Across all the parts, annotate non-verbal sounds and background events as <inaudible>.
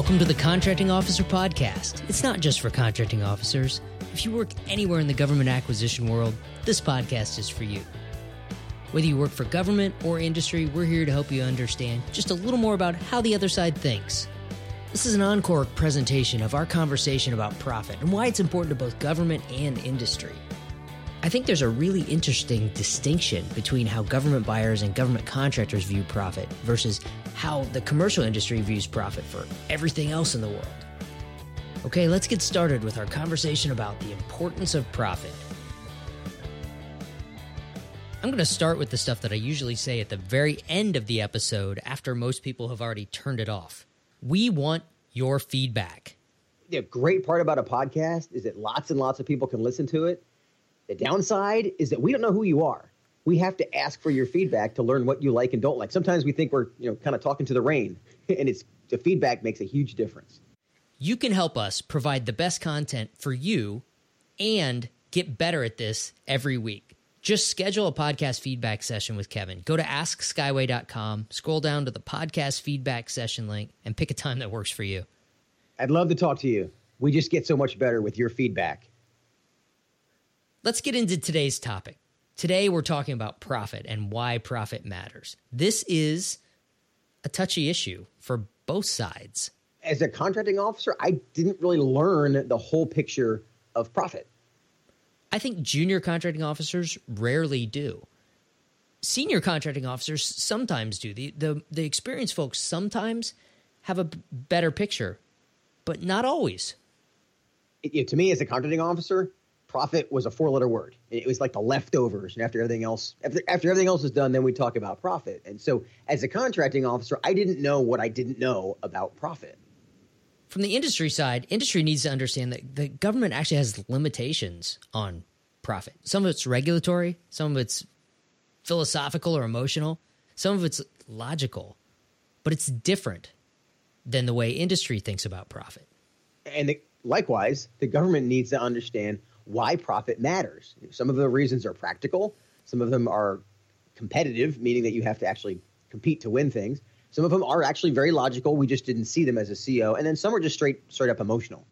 Welcome to the Contracting Officer Podcast. It's not just for contracting officers. If you work anywhere in the government acquisition world, this podcast is for you. Whether you work for government or industry, we're here to help you understand just a little more about how the other side thinks. This is an encore presentation of our conversation about profit and why it's important to both government and industry. I think there's a really interesting distinction between how government buyers and government contractors view profit versus how the commercial industry views profit for everything else in the world. Okay, let's get started with our conversation about the importance of profit. I'm going to start with the stuff that I usually say at the very end of the episode after most people have already turned it off. We want your feedback. The great part about a podcast is that lots and lots of people can listen to it the downside is that we don't know who you are. We have to ask for your feedback to learn what you like and don't like. Sometimes we think we're, you know, kind of talking to the rain, <laughs> and it's the feedback makes a huge difference. You can help us provide the best content for you and get better at this every week. Just schedule a podcast feedback session with Kevin. Go to askskyway.com, scroll down to the podcast feedback session link, and pick a time that works for you. I'd love to talk to you. We just get so much better with your feedback. Let's get into today's topic. Today, we're talking about profit and why profit matters. This is a touchy issue for both sides. As a contracting officer, I didn't really learn the whole picture of profit. I think junior contracting officers rarely do. Senior contracting officers sometimes do. The, the, the experienced folks sometimes have a better picture, but not always. It, it, to me, as a contracting officer, profit was a four letter word. It was like the leftovers. And after everything else, after, after everything else is done, then we talk about profit. And so as a contracting officer, I didn't know what I didn't know about profit. From the industry side, industry needs to understand that the government actually has limitations on profit. Some of it's regulatory, some of it's philosophical or emotional, some of it's logical, but it's different than the way industry thinks about profit. And the, likewise, the government needs to understand why profit matters. Some of the reasons are practical, some of them are competitive, meaning that you have to actually compete to win things. Some of them are actually very logical. We just didn't see them as a CEO. And then some are just straight straight up emotional.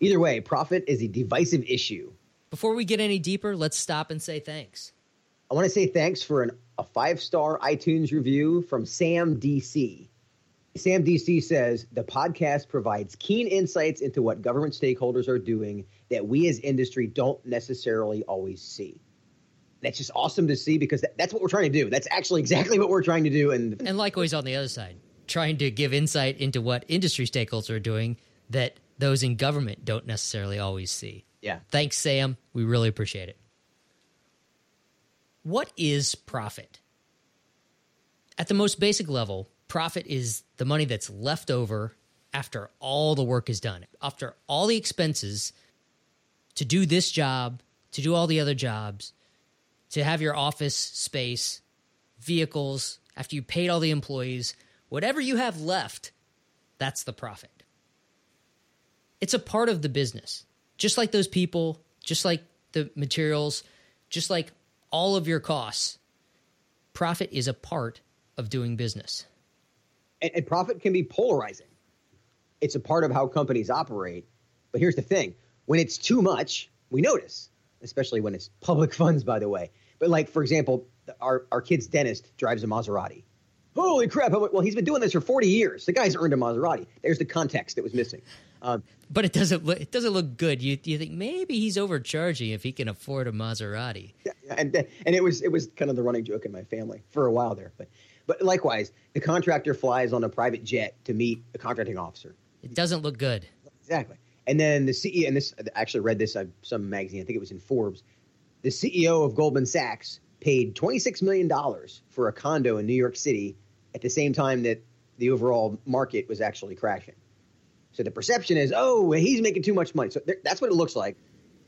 Either way, profit is a divisive issue. Before we get any deeper, let's stop and say thanks. I want to say thanks for an, a five star iTunes review from Sam DC. Sam DC says the podcast provides keen insights into what government stakeholders are doing that we as industry don't necessarily always see. That's just awesome to see because that's what we're trying to do. That's actually exactly what we're trying to do. And and likewise on the other side, trying to give insight into what industry stakeholders are doing that those in government don't necessarily always see. Yeah. Thanks, Sam. We really appreciate it. What is profit? At the most basic level, profit is the money that's left over after all the work is done, after all the expenses to do this job, to do all the other jobs, to have your office space, vehicles, after you paid all the employees, whatever you have left, that's the profit. It's a part of the business. Just like those people, just like the materials, just like all of your costs, profit is a part of doing business. And, and profit can be polarizing. It's a part of how companies operate. But here's the thing when it's too much, we notice, especially when it's public <laughs> funds, by the way. But like, for example, our, our kid's dentist drives a Maserati. Holy crap. Well, he's been doing this for 40 years. The guy's earned a Maserati. There's the context that was missing. Um, but it doesn't look, it doesn't look good. You, you think maybe he's overcharging if he can afford a Maserati. Yeah, and, and it was, it was kind of the running joke in my family for a while there. But, but likewise, the contractor flies on a private jet to meet a contracting officer. It doesn't look good. Exactly. And then the CEO, and this I actually read this on some magazine, I think it was in Forbes. The CEO of Goldman Sachs paid $26 million for a condo in New York City at the same time that the overall market was actually crashing. So the perception is, oh, he's making too much money. So that's what it looks like.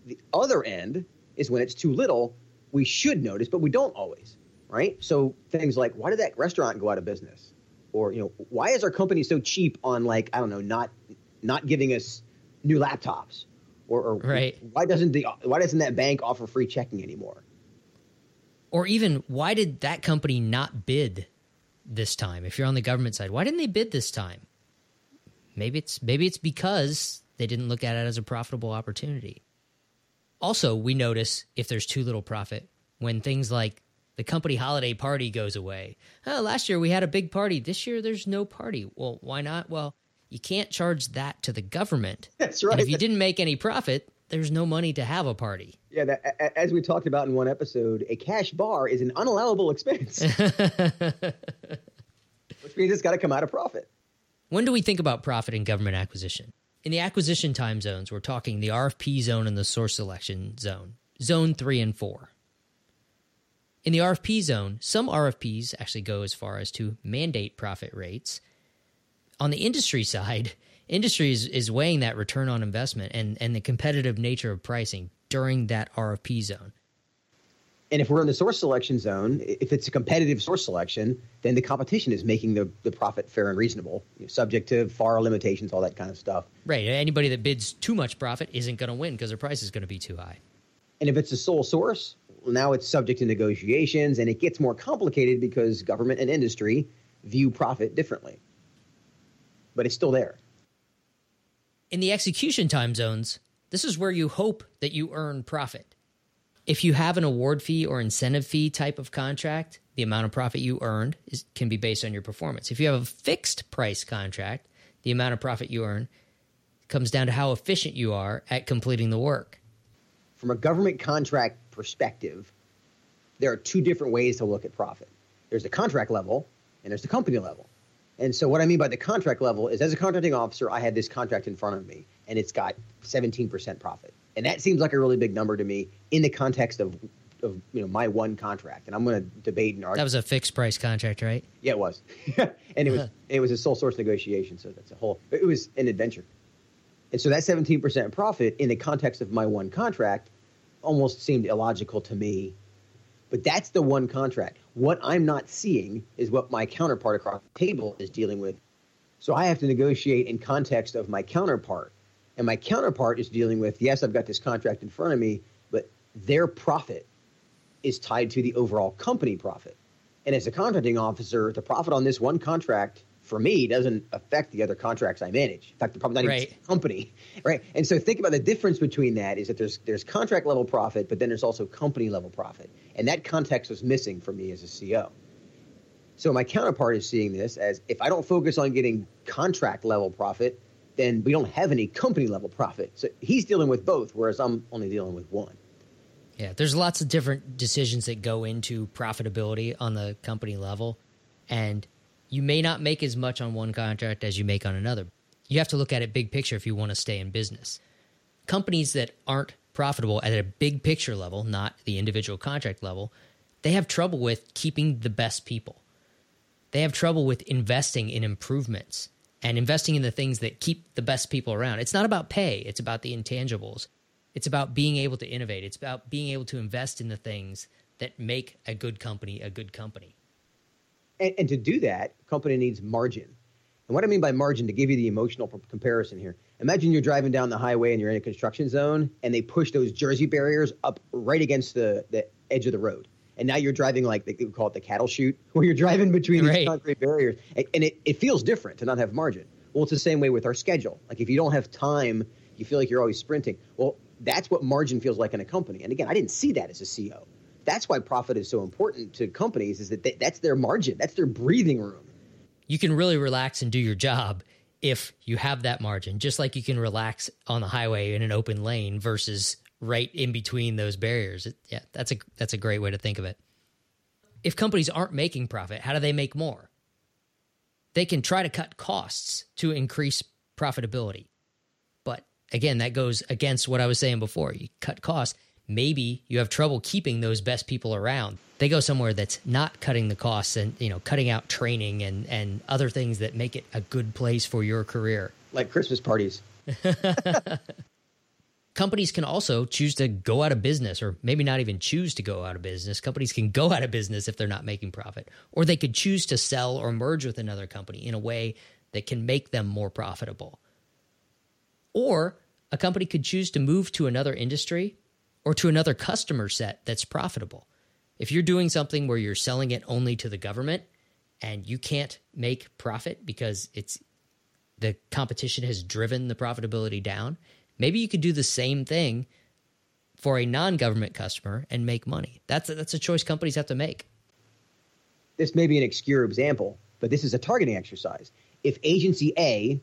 The other end is when it's too little, we should notice, but we don't always, right? So things like, why did that restaurant go out of business? Or, you know, why is our company so cheap on like, I don't know, not not giving us new laptops or, or right. why doesn't the why doesn't that bank offer free checking anymore or even why did that company not bid this time if you're on the government side why didn't they bid this time Maybe it's maybe it's because they didn't look at it as a profitable opportunity. Also, we notice if there's too little profit when things like the company holiday party goes away. Oh, last year we had a big party. This year there's no party. Well, why not? Well, you can't charge that to the government. <laughs> That's right. And if you didn't make any profit, there's no money to have a party. Yeah, that, as we talked about in one episode, a cash bar is an unallowable expense, <laughs> which means it's got to come out of profit. When do we think about profit in government acquisition? In the acquisition time zones, we're talking the RFP zone and the source selection zone, zone three and four. In the RFP zone, some RFPs actually go as far as to mandate profit rates. On the industry side, <laughs> industry is, is weighing that return on investment and, and the competitive nature of pricing during that RFP zone. And if we're in the source selection zone, if it's a competitive source selection, then the competition is making the, the profit fair and reasonable, you know, subject to FAR limitations, all that kind of stuff. Right. Anybody that bids too much profit isn't going to win because their price is going to be too high. And if it's a sole source, now it's subject to negotiations and it gets more complicated because government and industry view profit differently. But it's still there. In the execution time zones, this is where you hope that you earn profit. If you have an award fee or incentive fee type of contract, the amount of profit you earned is, can be based on your performance. If you have a fixed price contract, the amount of profit you earn comes down to how efficient you are at completing the work. From a government contract perspective, there are two different ways to look at profit. There's the contract level and there's the company level. And so what I mean by the contract level is as a contracting officer, I had this contract in front of me and it's got 17% profit. And that seems like a really big number to me in the context of, of you know my one contract. And I'm going to debate and argue. That was a fixed price contract, right? Yeah, it was. <laughs> and it was uh-huh. it was a sole source negotiation, so that's a whole it was an adventure. And so that 17% profit in the context of my one contract almost seemed illogical to me but that's the one contract. What I'm not seeing is what my counterpart across the table is dealing with. So I have to negotiate in context of my counterpart. And my counterpart is dealing with, yes, I've got this contract in front of me, but their profit is tied to the overall company profit. And as a contracting officer, the profit on this one contract for me doesn't affect the other contracts I manage. In fact, probably not right. even company, <laughs> right? And so think about the difference between that is that there's there's contract level profit, but then there's also company level profit, and that context was missing for me as a CO. So my counterpart is seeing this as if I don't focus on getting contract level profit, then we don't have any company level profit. So he's dealing with both, whereas I'm only dealing with one. Yeah, there's lots of different decisions that go into profitability on the company level, and you may not make as much on one contract as you make on another. You have to look at it big picture if you want to stay in business. Companies that aren't profitable at a big picture level, not the individual contract level, they have trouble with keeping the best people. They have trouble with investing in improvements and investing in the things that keep the best people around. It's not about pay, it's about the intangibles. It's about being able to innovate. It's about being able to invest in the things that make a good company a good company. And, and to do that, company needs margin. And what I mean by margin, to give you the emotional comparison here, imagine you're driving down the highway and you're in a construction zone, and they push those Jersey barriers up right against the, the edge of the road. And now you're driving like they would call it the cattle chute, <laughs> where you're driving between right. these concrete barriers, and, and it, it feels different to not have margin. Well, it's the same way with our schedule. Like if you don't have time, you feel like you're always sprinting. Well, that's what margin feels like in a company. And again, I didn't see that as a CO that's why profit is so important to companies is that they, that's their margin. That's their breathing room. You can really relax and do your job if you have that margin just like you can relax on the highway in an open lane versus right in between those barriers. It, yeah that's a that's a great way to think of it. If companies aren't making profit how do they make more? They can try to cut costs to increase profitability. But again that goes against what i was saying before. You cut costs maybe you have trouble keeping those best people around. They go somewhere that's not cutting the costs and you know cutting out training and and other things that make it a good place for your career. Like Christmas parties. <laughs> Companies can also choose to go out of business or maybe not even choose to go out of business. Companies can go out of business if they're not making profit or they could choose to sell or merge with another company in a way that can make them more profitable. Or a company could choose to move to another industry or to another customer set that's profitable. If you're doing something where you're selling it only to the government and you can't make profit because it's the competition has driven the profitability down. Maybe you could do the same thing for a non-government customer and make money. That's a, that's a choice companies have to make. This may be an obscure example, but this is a targeting exercise. If agency A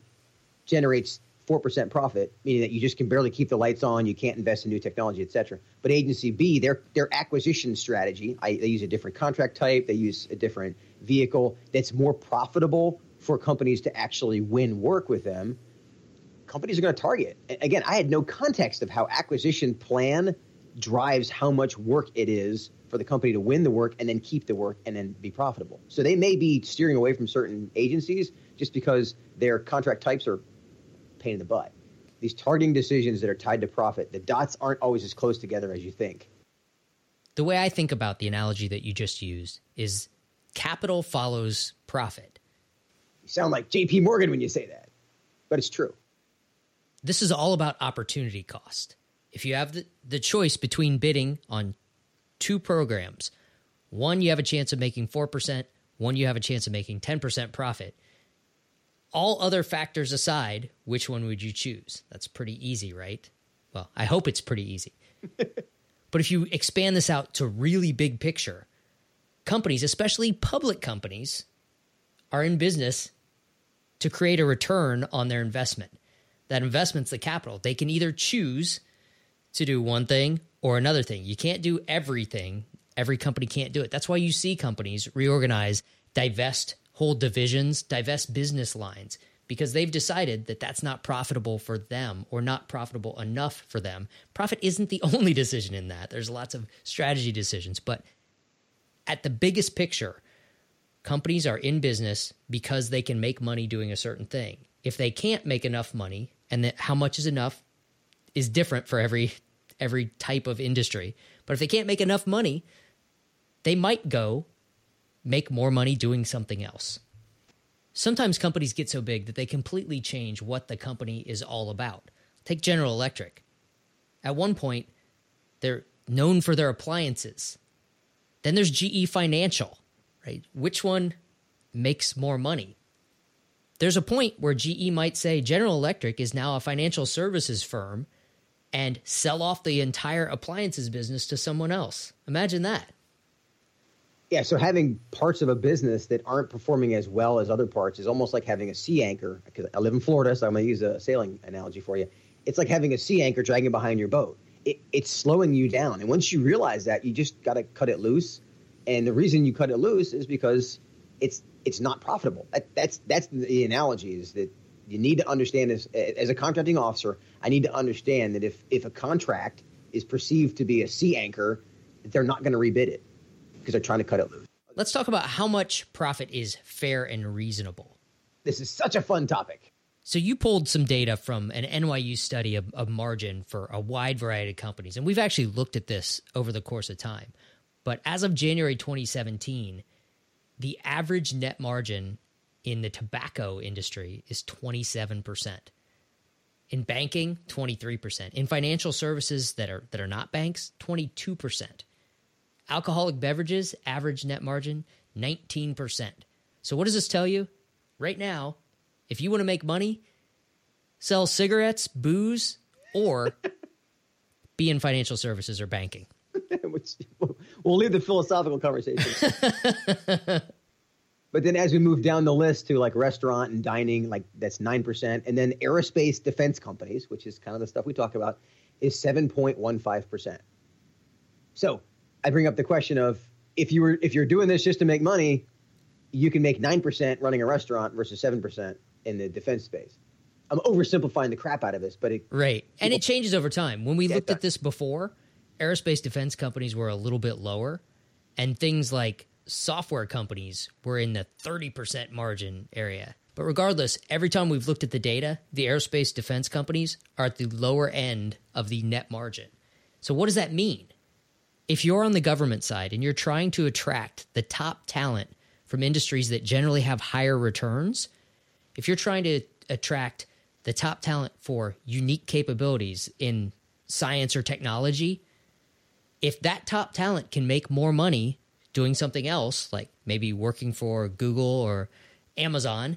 generates 4% profit, meaning that you just can barely keep the lights on, you can't invest in new technology, et cetera. But agency B, their, their acquisition strategy, I, they use a different contract type, they use a different vehicle that's more profitable for companies to actually win work with them companies are going to target. Again, I had no context of how acquisition plan drives how much work it is for the company to win the work and then keep the work and then be profitable. So they may be steering away from certain agencies just because their contract types are pain in the butt. These targeting decisions that are tied to profit, the dots aren't always as close together as you think. The way I think about the analogy that you just used is capital follows profit. You sound like JP Morgan when you say that, but it's true this is all about opportunity cost. If you have the, the choice between bidding on two programs, one you have a chance of making 4%, one you have a chance of making 10% profit. All other factors aside, which one would you choose? That's pretty easy, right? Well, I hope it's pretty easy. <laughs> but if you expand this out to really big picture, companies, especially public companies, are in business to create a return on their investment that investment's the capital. They can either choose to do one thing or another thing. You can't do everything. Every company can't do it. That's why you see companies reorganize, divest whole divisions, divest business lines because they've decided that that's not profitable for them or not profitable enough for them. Profit isn't the <laughs> only decision in that. There's lots of strategy decisions, but at the biggest picture, companies are in business because they can make money doing a certain thing. If they can't make enough money and that how much is enough is different for every every type of industry. But if they can't make enough money, they might go make more money doing something else. Sometimes companies get so big that they completely change what the company is all about. Take General Electric. At one point, they're known for their appliances. Then there's GE Financial, right? Which one makes more money? There's a point where GE might say General Electric is now a financial services firm and sell off the entire appliances business to someone else. Imagine that. Yeah, so having parts of a business that aren't performing as well as other parts is almost like having a sea anchor. Because I live in Florida, so I'm going to use a sailing analogy for you. It's like having a sea anchor dragging behind your boat. It, it's slowing you down, and once you realize that, you just got to cut it loose. And the reason you cut it loose is because it's it's not profitable. That, that's that's the analogy is that you need to understand as as a contracting officer. I need to understand that if if a contract is perceived to be a sea anchor, they're not going to rebid it because they're trying to cut it loose. Let's talk about how much profit is fair and reasonable. This is such a fun topic. So you pulled some data from an NYU study of, of, margin for a wide variety of companies, and we've actually looked at this over the course of time. But as of January 2017, the average net margin in the tobacco industry is 27%. In banking, 23%. In financial services that are that are not banks, 22%. Alcoholic beverages, average net margin, 19%. So what does this tell you? Right now, if you want to make money, sell cigarettes, booze, or <laughs> be in financial services or banking. <laughs> we'll leave the philosophical conversation. <laughs> but then as we move down the list to like restaurant and dining, like that's 9%. And then aerospace defense companies, which is kind of the stuff we talk about, is 7.15%. So I bring up the question of if you were if you're doing this just to make money, you can make 9% running a restaurant versus 7% in the defense space. I'm oversimplifying the crap out of this, but it, right, and it changes over time. When we looked at this before, aerospace defense companies were a little bit lower, and things like software companies were in the 30% margin area. But regardless, every time we've looked at the data, the aerospace defense companies are at the lower end of the net margin. So, what does that mean? If you're on the government side and you're trying to attract the top talent from industries that generally have higher returns, if you're trying to attract the top talent for unique capabilities in science or technology, if that top talent can make more money doing something else, like maybe working for Google or Amazon,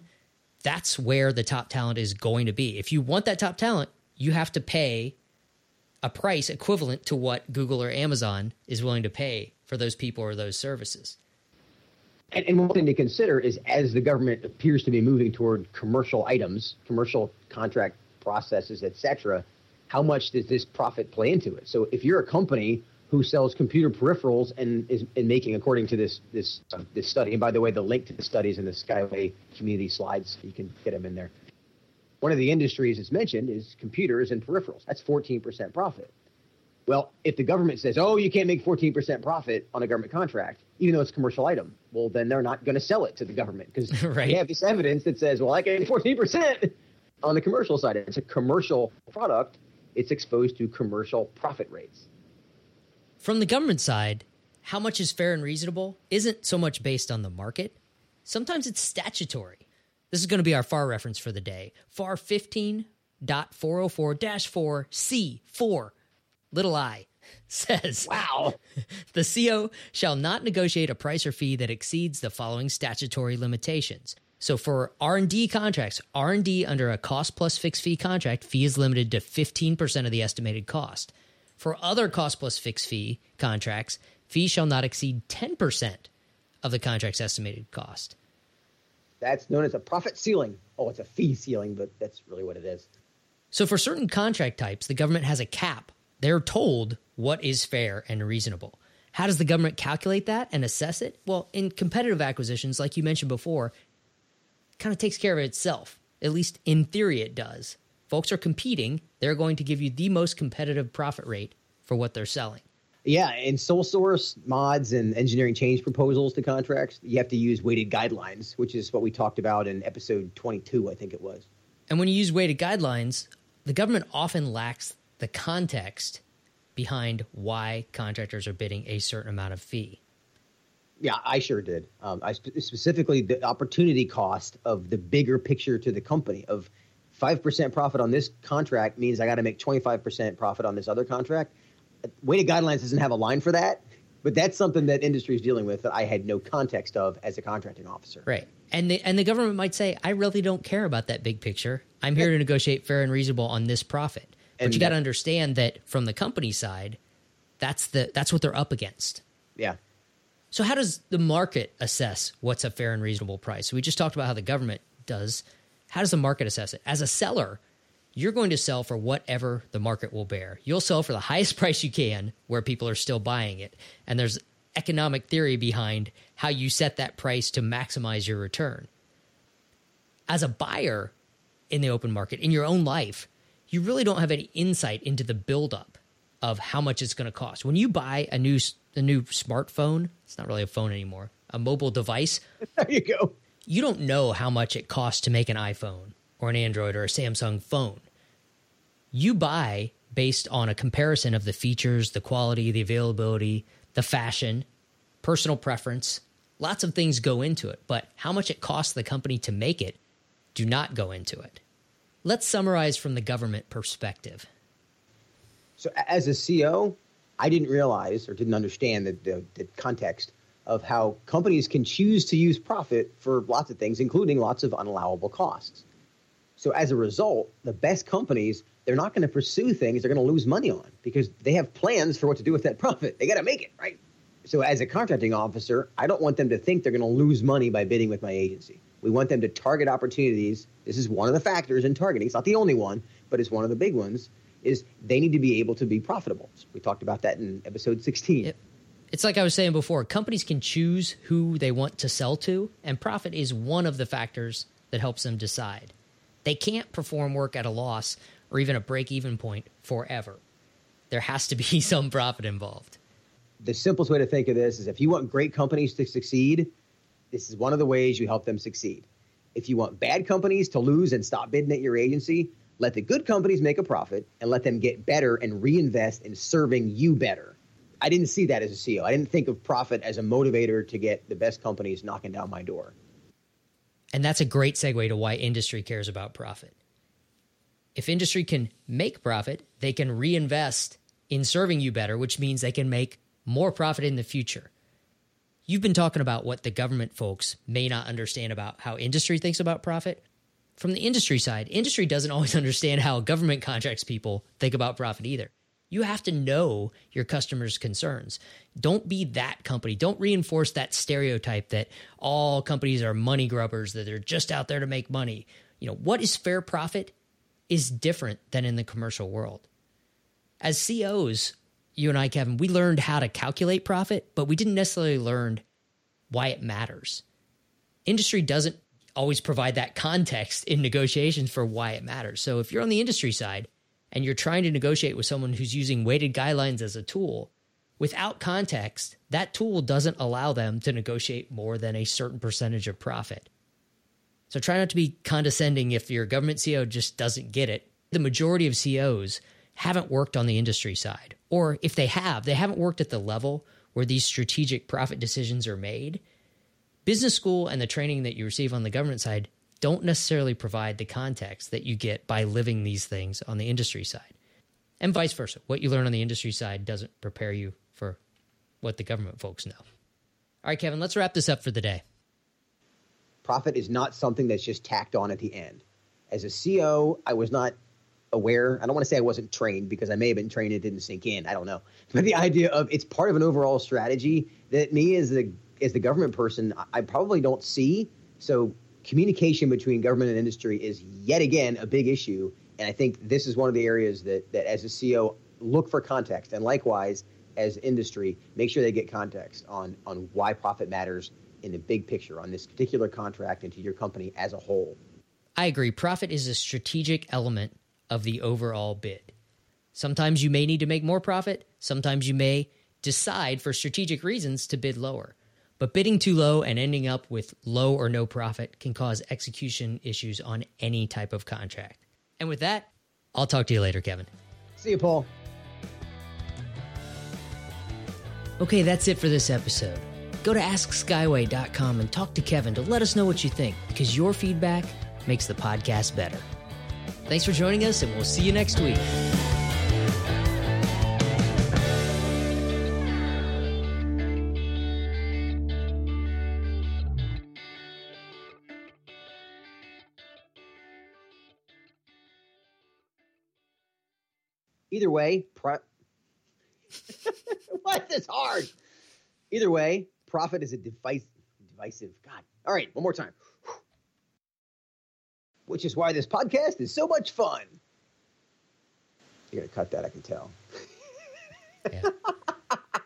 that's where the top talent is going to be. If you want that top talent, you have to pay a price equivalent to what Google or Amazon is willing to pay for those people or those services. And, and, one thing to consider is as the government appears to be moving toward commercial items, commercial contract processes, et cetera, how much does this profit play into it? So if you're a company who sells computer peripherals and is and making, according to this this uh, this study, and by the way, the link to the studies in the Skyway community slides, you can get them in there. One of the industries that's mentioned is computers and peripherals. That's 14% profit. Well, if the government says, oh, you can't make 14% profit on a government contract, even though it's a commercial item, well, then they're not going to sell it to the government because <laughs> right. they have this evidence that says, well, I can make 14% on the commercial side. It's a commercial product, it's exposed to commercial profit rates. From the government side, how much is fair and reasonable isn't so much based on the market. Sometimes it's statutory. This is going to be our FAR reference for the day. FAR 15.404 4 C4 little i <laughs> says wow <laughs> the co shall not negotiate a price or fee that exceeds the following statutory limitations so for r&d contracts r&d under a cost plus fixed fee contract fee is limited to 15% of the estimated cost for other cost plus fixed fee contracts, fee shall not exceed 10% of the contract's estimated cost. That's known as a profit ceiling. Oh, it's a fee ceiling, but that's really what it is. So, for certain contract types, the government has a cap. They're told what is fair and reasonable. How does the government calculate that and assess it? Well, in competitive acquisitions, like you mentioned before, kind of takes care of itself. At least in theory, it does folks are competing, they're going to give you the most competitive profit rate for what they're selling. Yeah, in sole source mods and engineering change proposals to contracts, you have to use weighted guidelines, which is what we talked about in episode 22, I think it was. And when you use weighted guidelines, the government often lacks the context behind why contractors are bidding a certain amount of fee. Yeah, I sure did. Um, I sp- specifically the opportunity cost of the bigger picture to the company of 5% profit on this contract means I got to make 25% profit on this other contract. Weighted guidelines doesn't have a line for that, but that's something that industry is dealing with that I had no context of as a contracting officer. Right. And the, and the government might say, I really don't care about that big picture. I'm here to negotiate fair and reasonable on this profit. But and you got to understand that from the company side, that's the that's what they're up against. Yeah. So how does the market assess what's a fair and reasonable price? We just talked about how the government does. How does the market assess it? As a seller, you're going to sell for whatever the market will bear. You'll sell for the highest <laughs> price you can where people are still buying it. And there's economic theory behind how you set that price to maximize your return. As a buyer in the open market, in your own life, you really don't have any insight into the buildup of how much it's going to cost. When you buy a new a new smartphone, it's not really a phone anymore, a mobile device. <laughs> There you go you don't know how much it costs to make an iPhone or an Android or a Samsung phone. You buy based on a comparison of the features, the quality, the availability, the fashion, personal preference. Lots of things go into it, but how much it costs the company to make it do not go into it. Let's summarize from the government perspective. So, as a CEO, I didn't realize or didn't understand the, the, the context of how companies can choose to use profit for lots of things, including lots of unallowable costs. So as a result, the best companies, they're not going to pursue things they're going to lose money on because they have plans for what to do with that profit. They got to make it, right? So as a contracting officer, I don't want them to think they're going to lose money by bidding with my agency. We want them to target opportunities. This is one of the factors in targeting. It's not the only one, but it's one of the big ones is they need to be able to be profitable. We talked about that in episode 16. Yep. It's like I was saying before, companies can choose who they want to sell to, and profit is one of the factors that helps them decide. They can't perform work at a loss or even a break even point forever. There has to be <laughs> some profit involved. The simplest way to think of this is if you want great companies to succeed, this is one of the ways you help them succeed. If you want bad companies to lose and stop bidding at your agency, let the good companies make a profit and let them get better and reinvest in serving you better. I didn't see that as a CEO. I didn't think of profit as a motivator to get the best companies knocking down my door. And that's a great segue to why industry cares about profit. If industry can make profit, they can reinvest in serving you better, which means they can make more profit in the future. You've been talking about what the government folks may not understand about how industry thinks about profit. from the industry side, industry doesn't <laughs> always understand how government contracts people think about profit either. You have to know your customers' concerns. Don't be that company. Don't reinforce that stereotype that all companies are money grubbers, that they're just out there to make money. You know, what is fair profit is different than in the commercial world. As COs, you and I, Kevin, we learned how to calculate profit, but we didn't necessarily learn why it matters. Industry doesn't always provide that context in negotiations for why it matters. So if you're on the industry side and you're trying to negotiate with someone who's using weighted guidelines as a tool, without context, that tool doesn't allow them to negotiate more than a certain percentage of profit. So try not to be condescending if your government CO just doesn't get it. The majority of COs haven't worked on the industry side. Or if they have, they haven't worked at the level where these strategic profit decisions are made. Business school and the training that you receive on the government side don't necessarily provide the context that you get by living these things on the industry side. And vice versa. What you learn on the industry side doesn't prepare you for what the government folks know. All right, Kevin, let's wrap this up for the day. Profit is not something that's just tacked on at the end. As a CO, I was not aware. I don't want to say I wasn't trained because I may have been trained. It didn't sink in. I don't know. But the idea of it's part of an overall strategy that me as the as the government person, I probably don't see. So communication between government and industry is yet again a big issue. And I think this is one of the areas that that as a CEO, look for context, and likewise as industry, make sure they get context on on why profit matters in the big picture on this particular contract and to your company as a whole. I agree. Profit is a strategic element of the overall bid. Sometimes you may need to make more profit, sometimes you may decide for strategic reasons to bid lower. But bidding too low and ending up with low or no profit can cause execution issues on any type of contract. And with that, I'll talk to you later, Kevin. See you, Paul. Okay, that's it for this episode. Go to askskyway.com and talk to Kevin to let us know what you think because your feedback makes the podcast better. Thanks for joining us, and we'll see you next week. Either way, pro- <laughs> what is hard? Either way, profit is a device, divisive. God. All right, one more time which is why this podcast is so much fun. You're to cut that, I can tell. yeah. <laughs>